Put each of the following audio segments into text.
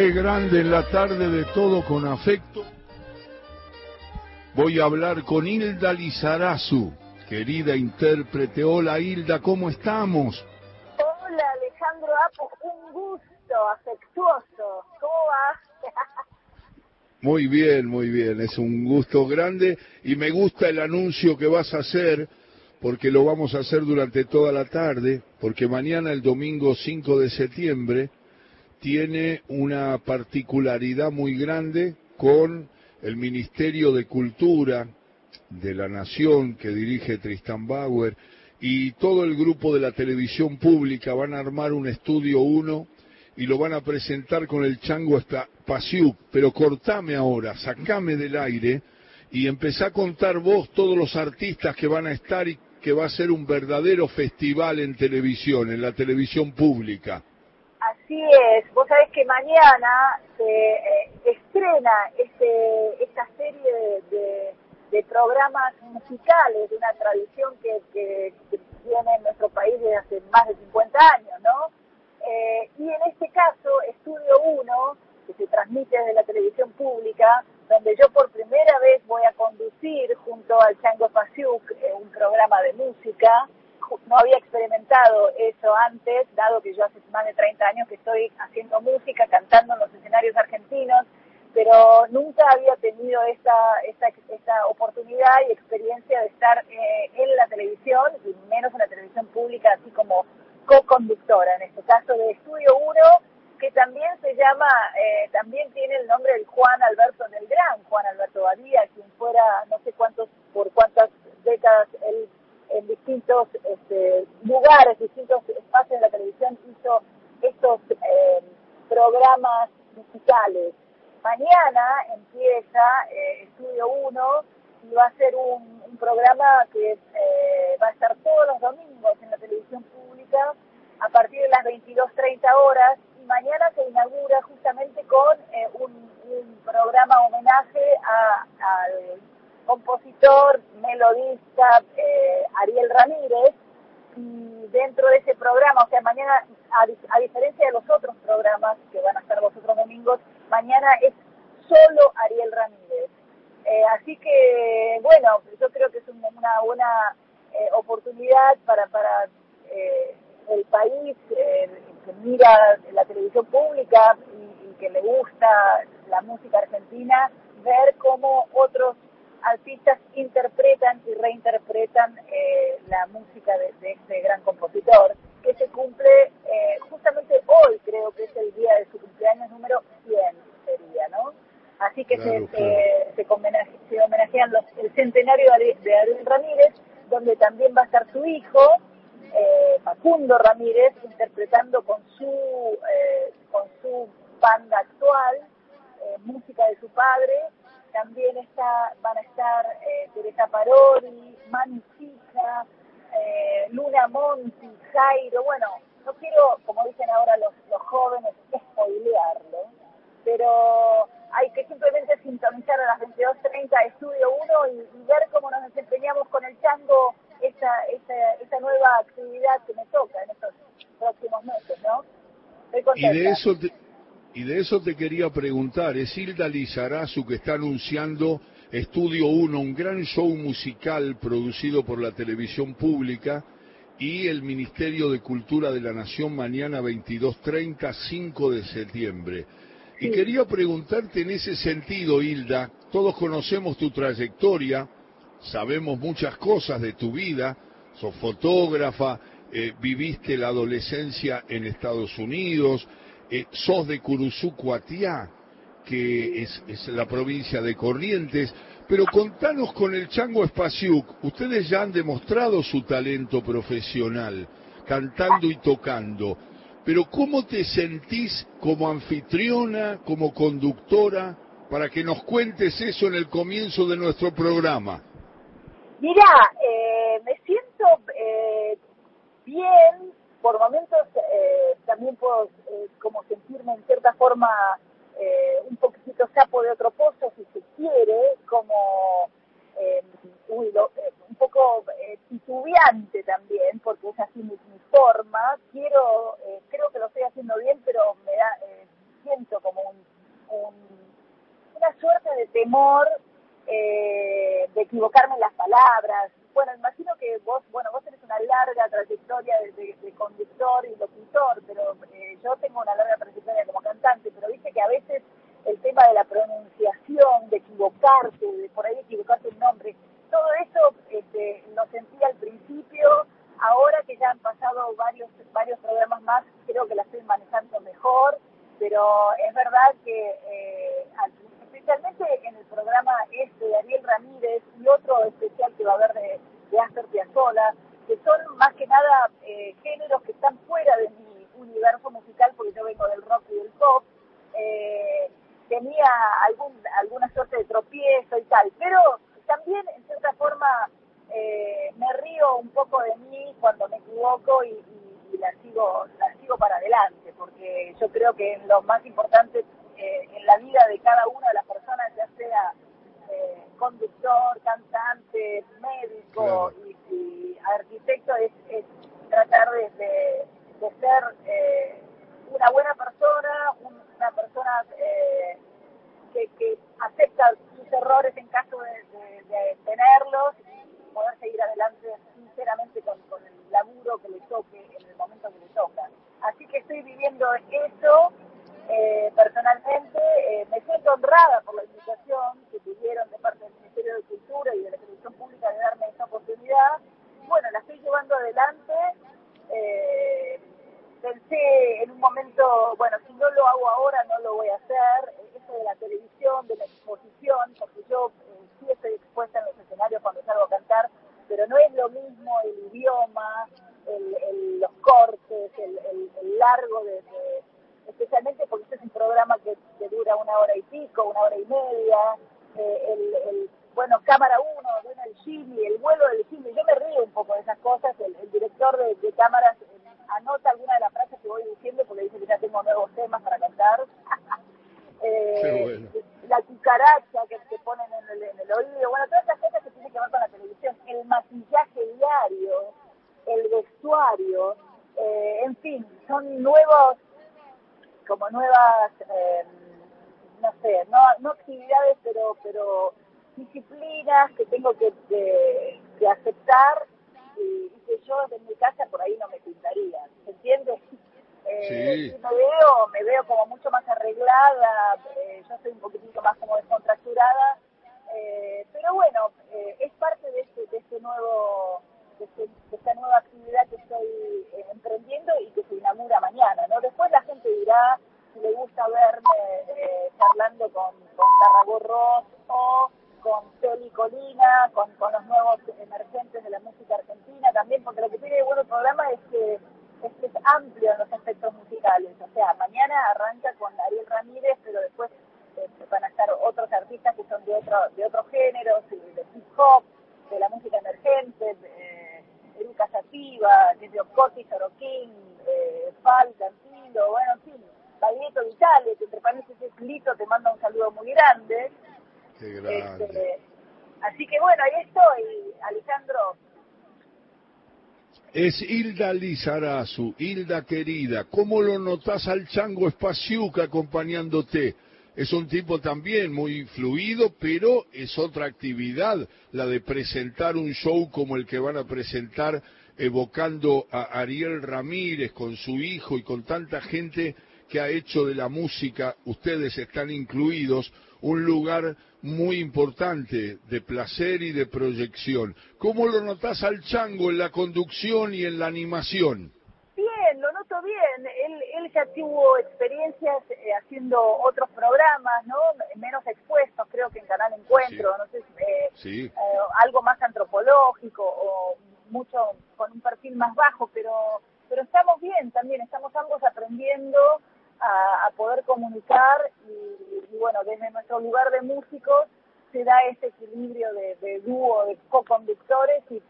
Qué grande en la tarde de todo con afecto. Voy a hablar con Hilda Lizarazu, querida intérprete. Hola Hilda, ¿cómo estamos? Hola Alejandro Apo, un gusto afectuoso. ¿Cómo vas? Muy bien, muy bien, es un gusto grande y me gusta el anuncio que vas a hacer porque lo vamos a hacer durante toda la tarde, porque mañana el domingo 5 de septiembre tiene una particularidad muy grande con el Ministerio de Cultura de la Nación que dirige Tristan Bauer y todo el grupo de la televisión pública van a armar un estudio 1 y lo van a presentar con el chango Pasiuk. Pero cortame ahora, sacame del aire y empezá a contar vos todos los artistas que van a estar y que va a ser un verdadero festival en televisión, en la televisión pública. Así es, vos sabés que mañana se eh, estrena este, esta serie de, programas musicales de una tradición que, que, tiene en nuestro país desde hace más de 50 años, ¿no? Eh, y en este caso, Estudio 1, que se transmite desde la televisión pública, donde yo por primera vez voy a conducir junto al Chango Pasiuk eh, un programa de música, no había experimentado eso antes, dado que yo hace más de 30 años que estoy haciendo música, cantando en los escenarios argentinos, pero nunca había tenido esta, esta, esta oportunidad y experiencia de estar eh, en la televisión, y menos en la televisión pública, así como co-conductora, en este caso de Estudio 1, que también se llama, eh, también tiene el nombre del Juan Alberto del Gran, Juan Alberto Badía, quien fuera no sé cuántos, por cuántas décadas él en distintos este, lugares, distintos espacios de la televisión hizo estos eh, programas musicales. Mañana empieza eh, Estudio 1 y va a ser un, programa que eh, va a estar todos los domingos en la televisión pública a partir de las 22.30 horas y mañana se inaugura justamente con un, programa homenaje al compositor, melodista eh, Ariel Ramírez, y dentro de ese programa, o sea, mañana, a, diferencia de los otros programas que van a estar los otros domingos, mañana es solo Ariel Ramírez. Eh, así que, bueno, yo creo que es una buena eh, oportunidad para, para el país que mira la televisión pública y que le gusta la música argentina, ver cómo otros artistas interpretan y reinterpretan eh, la música de, este gran compositor, que se cumple eh, justamente hoy, creo que es el día de su cumpleaños número 100, sería, ¿no? Así que se, eh, se, homenajean los, el centenario de Ariel Ramírez, donde también va a estar su hijo, Facundo Ramírez, interpretando con su, con su banda actual, música de su padre, también está, van a estar eh, Teresa Parodi, Mani Chica, eh, Luna Monti, Jairo, bueno, no quiero, como dicen ahora los, los jóvenes, spoilearlo, pero hay que simplemente sintonizar a las 22.30 Estudio 1 y, ver cómo nos desempeñamos con el chango esa, esa, esa nueva actividad que me toca en estos próximos meses, ¿no? y de eso y de eso te quería preguntar, es Hilda Lizarazu que está anunciando Estudio 1, un gran show musical producido por la televisión pública y el Ministerio de Cultura de la Nación mañana 22.30, 5 de septiembre. Y quería preguntarte en ese sentido, Hilda, todos conocemos tu trayectoria, sabemos muchas cosas de tu vida, sos fotógrafa, eh, viviste la adolescencia en Estados Unidos, eh, sos de Curuzú, que es, la provincia de Corrientes, pero contanos con el Chango Espaciuc, ustedes ya han demostrado su talento profesional, cantando y tocando, pero ¿cómo te sentís como anfitriona, como conductora, para que nos cuentes eso en el comienzo de nuestro programa? Mira, eh, me siento eh, bien, por momentos eh, también puedo eh, como sentirme en cierta forma eh, un poquitito sapo de otro pozo, si se quiere, como un poco titubeante también, porque es así mi, forma. Quiero, creo que lo estoy haciendo bien, pero me da, siento como un, una suerte de temor eh, de equivocarme en las palabras. Bueno, imagino que vos, bueno, vos tenés una larga trayectoria de, conductor y locutor, pero eh, yo tengo una larga trayectoria como cantante, pero viste que a veces el tema de la pronunciación, de equivocarse, de por ahí equivocarse el nombre, todo eso este, lo sentí al principio, ahora que ya han pasado varios, varios programas más, creo que la estoy manejando mejor, pero es verdad que eh, especialmente en el programa este de Ariel Ramírez y otro especial que va a haber de, de Astor Piazzolla, que son más que nada eh, géneros que están fuera de mi universo musical, porque yo vengo del rock y del pop, eh, tenía algún, alguna suerte de tropiezo y tal, pero también en cierta forma eh, me río un poco de mí cuando me equivoco y, la sigo la sigo para adelante porque yo creo que lo más importante eh, en la vida de cada una de las personas ya sea eh, conductor cantante médico y, arquitecto es, tratar de, ser una buena persona una persona que, que acepta sus errores en caso de, de tenerlos poder seguir adelante sinceramente con, el laburo que le toque en el momento que le toca. Así que estoy viviendo eso eh, personalmente. Eh, me siento honrada por la invitación que tuvieron de parte del Ministerio de Cultura y de la Televisión Pública de darme esta oportunidad. Bueno, la estoy llevando adelante. Eh, pensé en un momento, bueno, si no lo hago ahora, no lo voy a hacer. Eso de la televisión, de la exposición, porque yo sí estoy expuesta en los escenarios cuando salgo a cantar, pero no es lo mismo el idioma, el, los cortes, el, largo de, especialmente porque este es un programa que, dura una hora y pico, una hora y media, eh, el, bueno, cámara uno, bueno, el Jimmy, el vuelo del Jimmy, yo me río un poco de esas cosas, el, director de, de cámaras eh, anota alguna de las frases que voy diciendo porque dice que ya tengo nuevos temas para cantar. eh, la cucaracha que te ponen en el, en el oído, bueno, todas esas cosas que tienen que ver con la televisión, el maquillaje diario, el vestuario, eh, en fin, son nuevos, como nuevas, eh, no sé, no, no actividades, pero, pero disciplinas que tengo que, que, aceptar y, que yo en mi casa por ahí no me pintaría, ¿se entiende? Eh, me veo, me veo como mucho más arreglada, eh, yo soy un poquitito más como descontracturada, eh, pero bueno, eh, es parte de este, de este nuevo, de, este, de, esta nueva actividad que estoy emprendiendo y que se inaugura mañana, ¿no? Después la gente dirá si le gusta verme charlando con, con Tarragorros o con Celi Colina, con, con los nuevos emergentes de la música argentina también, porque lo que tiene bueno el programa es que es es amplio en los aspectos musicales. O sea, mañana arranca con Ariel Ramírez, pero después eh, van a estar otros artistas que son de otro, de otros géneros, de hip hop, de la música emergente, eh, Eruca Sativa, Silvio Cotti, Sorokin, eh, Fal, Cantilo, bueno, en fin, Baglietto Vitale, que entre paréntesis Lito te manda un saludo muy grande. Qué grande. Este, así que bueno, ahí estoy, Alejandro es Hilda Lizarazu, Hilda querida, ¿cómo lo notas al chango Espaciuca acompañándote? Es un tipo también muy fluido, pero es otra actividad, la de presentar un show como el que van a presentar evocando a Ariel Ramírez con su hijo y con tanta gente que ha hecho de la música, ustedes están incluidos, un lugar muy importante de placer y de proyección. ¿Cómo lo notas al chango en la conducción y en la animación? Bien, lo noto bien. Él, él ya tuvo experiencias eh, haciendo otros programas, ¿no? Menos expuestos, creo que en Canal Encuentro, no sé, eh, eh, algo más antropológico o mucho con un perfil más bajo, pero pero estamos bien también, estamos ambos aprendiendo a, poder comunicar y, bueno, desde nuestro lugar de músicos se da ese equilibrio de, dúo, de co-conductores y,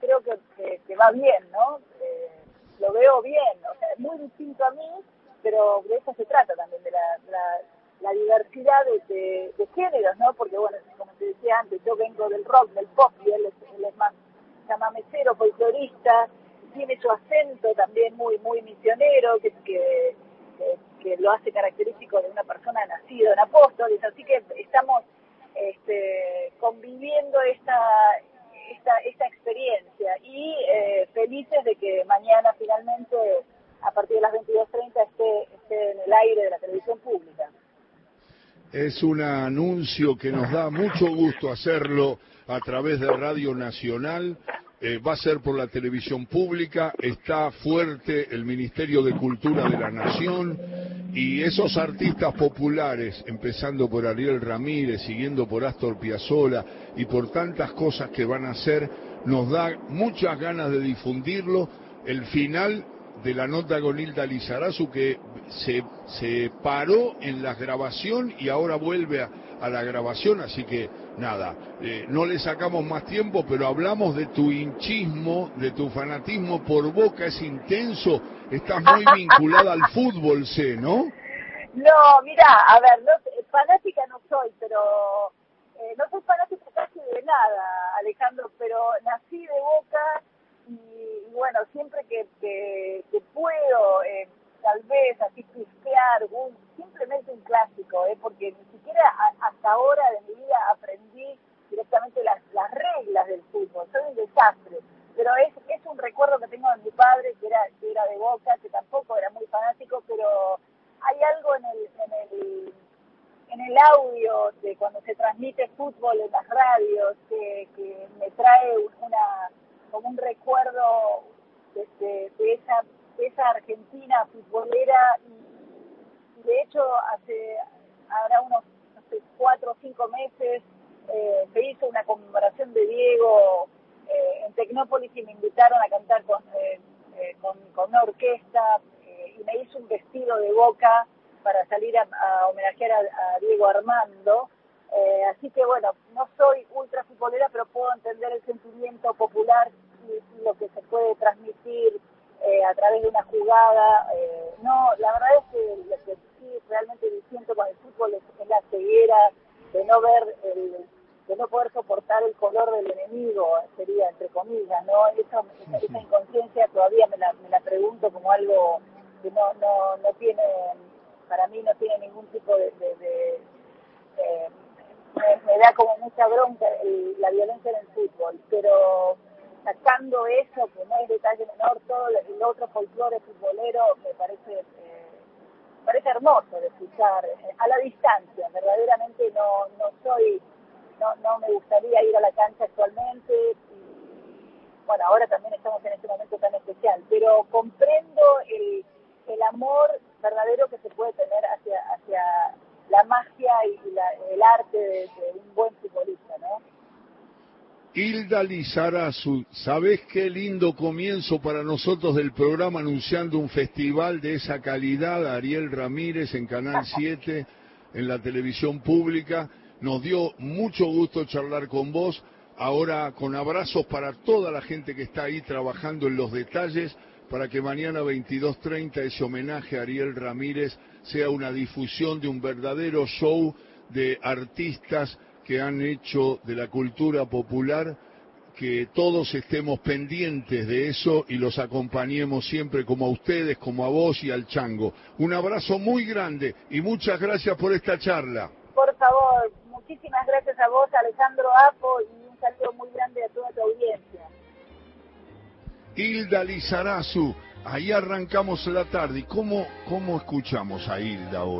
creo que, que, va bien, ¿no? Eh, lo veo bien, o sea, es muy distinto a mí, pero de eso se trata también, de la, la, diversidad de, de, géneros, ¿no? Porque bueno, como te decía antes, yo vengo del rock, del pop y él es, él es más chamamecero, folclorista, tiene su acento también muy muy misionero, que, que, que lo hace característico de una persona nacida en Apóstoles, así que estamos este, conviviendo esta, esta, esta experiencia y eh, felices de que mañana finalmente a partir de las 22.30 esté, esté en el aire de la televisión pública. Es un anuncio que nos da mucho gusto hacerlo a través de Radio Nacional. Eh, va a ser por la televisión pública, está fuerte el Ministerio de Cultura de la Nación y esos artistas populares, empezando por Ariel Ramírez, siguiendo por Astor Piazzolla y por tantas cosas que van a hacer, nos da muchas ganas de difundirlo. El final de la nota con Hilda Lizarazu que se, se paró en la grabación y ahora vuelve a, a la grabación, así que nada, eh, no le sacamos más tiempo, pero hablamos de tu hinchismo, de tu fanatismo por Boca, es intenso, estás muy vinculada al fútbol, sé, ¿no? No, mira, a ver, no, fanática no soy, pero eh, no soy fanática casi de nada, Alejandro, pero nací de Boca y, y bueno, siempre que, que, que puedo... Eh, tal vez así pistear, simplemente un clásico, ¿eh? porque ni siquiera hasta ahora de mi vida aprendí directamente las, las reglas del fútbol, soy un desastre, pero es, es un recuerdo que tengo de mi padre, que era, que era de Boca, que tampoco era muy fanático, pero hay algo en el, en el, en el audio de cuando se transmite fútbol en las radios que, que me trae una como un recuerdo de, de, de esa esa Argentina futbolera y, de hecho hace ahora unos cuatro o cinco meses eh, se hizo una conmemoración de Diego eh, en Tecnópolis y me invitaron a cantar con, eh, eh con, con, una orquesta eh, y me hizo un vestido de boca para salir a, a homenajear a, a, Diego Armando. Eh, así que bueno, no soy ultra futbolera, pero puedo entender el sentimiento popular y, y lo que se puede transmitir a través de una jugada. No, la verdad es que lo que sí realmente siento con el fútbol es, es, la ceguera no ver, el, de no poder soportar el color del enemigo, sería entre comillas, ¿no? Esa, esa inconsciencia todavía me la, me la pregunto como algo que no, no, no tiene, para mí no tiene ningún tipo de... de, de eh, me, me, da como mucha bronca el, la violencia en el fútbol, pero sacando eso, que no es detalle menor, todo el otro folclore futbolero me parece, parece hermoso de escuchar eh, a la distancia. Verdaderamente no, no soy, no, no me gustaría ir a la cancha actualmente. Y, bueno, ahora también estamos en este momento tan especial, pero comprendo el, el amor verdadero que se puede tener hacia, hacia la magia y la, el arte de, de un buen futbolista, ¿no? Hilda Lizarazu, ¿sabés qué lindo comienzo para nosotros del programa anunciando un festival de esa calidad? Ariel Ramírez en Canal 7, en la televisión pública. Nos dio mucho gusto charlar con vos. Ahora con abrazos para toda la gente que está ahí trabajando en los detalles para que mañana 22.30 ese homenaje a Ariel Ramírez sea una difusión de un verdadero show de artistas que han hecho de la cultura popular que todos estemos pendientes de eso y los acompañemos siempre como a ustedes, como a vos y al Chango. Un abrazo muy grande y muchas gracias por esta charla. Por favor, muchísimas gracias a vos, Alejandro Apo, y un saludo muy grande a toda tu audiencia. Hilda Lizarazu, ahí arrancamos la tarde. ¿Y cómo, cómo escuchamos a Hilda ahora?